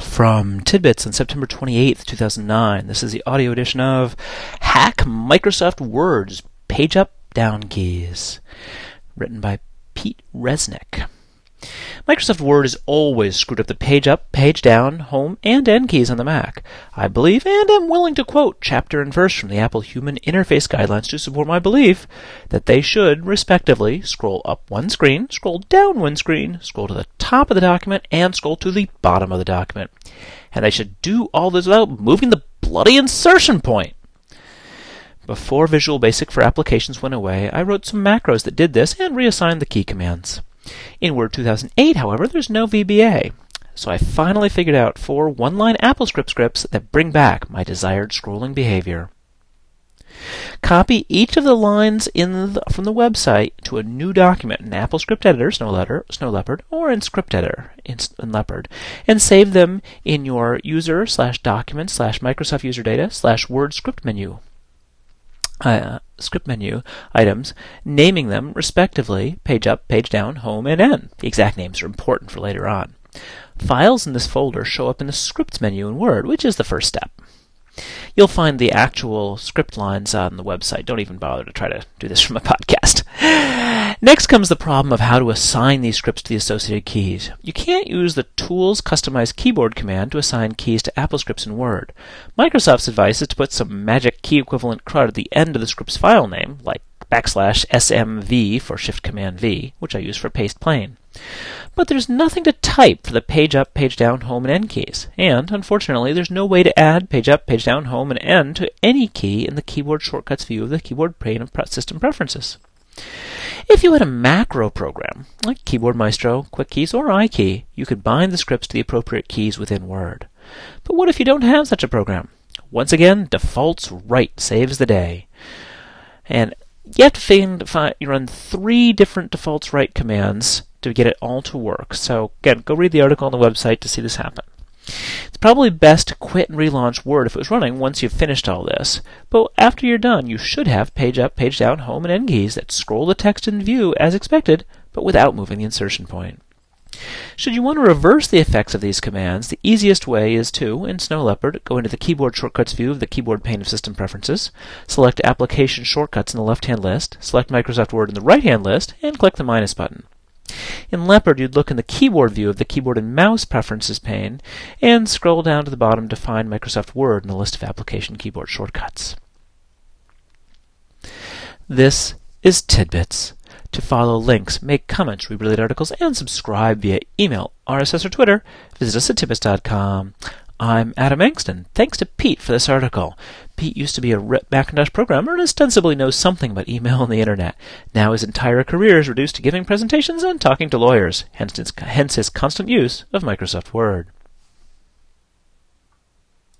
from TidBITS on September 28th, 2009. This is the audio edition of Hack Microsoft Word's Page Up Down Keys, written by Pete Resnick. Microsoft Word has always screwed up the page up, page down, home, and end keys on the Mac. I believe and am willing to quote chapter and verse from the Apple Human Interface Guidelines to support my belief that they should, respectively, scroll up one screen, scroll down one screen, scroll to the top of the document, and scroll to the bottom of the document. And they should do all this without moving the bloody insertion point. Before Visual Basic for Applications went away, I wrote some macros that did this and reassigned the key commands. In Word 2008, however, there's no VBA. So I finally figured out four one-line AppleScript scripts that bring back my desired scrolling behavior. Copy each of the lines in the, from the website to a new document in AppleScript Editor, Snow, Letter, Snow Leopard, or in Script Editor in, in Leopard, and save them in your user slash document slash Microsoft User Data slash Word script menu uh, script menu items, naming them respectively page up, page down, home, and end. The exact names are important for later on. Files in this folder show up in the scripts menu in Word, which is the first step. You'll find the actual script lines on the website. Don't even bother to try to do this from a podcast. Next comes the problem of how to assign these scripts to the associated keys. You can't use the Tools Customize Keyboard command to assign keys to AppleScripts in Word. Microsoft's advice is to put some magic key equivalent CRUD at the end of the script's file name, like backslash smv for Shift Command V, which I use for paste plain. But there's nothing to type for the page up, page down, home, and end keys. And, unfortunately, there's no way to add page up, page down, home, and end to any key in the keyboard shortcuts view of the keyboard pane of system preferences. If you had a macro program, like Keyboard Maestro, QuicKeys, or iKey, you could bind the scripts to the appropriate keys within Word. But what if you don't have such a program? Once again, defaults write saves the day. And you have to find, find, you run three different defaults write commands to get it all to work. So again, go read the article on the website to see this happen. Probably best to quit and relaunch Word if it was running once you've finished all this. But after you're done, you should have page up, page down, home, and end keys that scroll the text in view as expected, but without moving the insertion point. Should you want to reverse the effects of these commands, the easiest way is to, in Snow Leopard, go into the Keyboard Shortcuts view of the keyboard pane of System Preferences, select Application Shortcuts in the left-hand list, select Microsoft Word in the right-hand list, and click the minus button. In Leopard, you'd look in the keyboard view of the keyboard and mouse preferences pane and scroll down to the bottom to find Microsoft Word in the list of application keyboard shortcuts. This is TidBITS. To follow links, make comments, read related articles, and subscribe via email, RSS, or Twitter, visit us at tidbits.com. I'm Adam Engst. Thanks to Pete for this article. Pete used to be a Macintosh programmer and ostensibly knows something about email and the internet. Now his entire career is reduced to giving presentations and talking to lawyers, hence his, hence his constant use of Microsoft Word.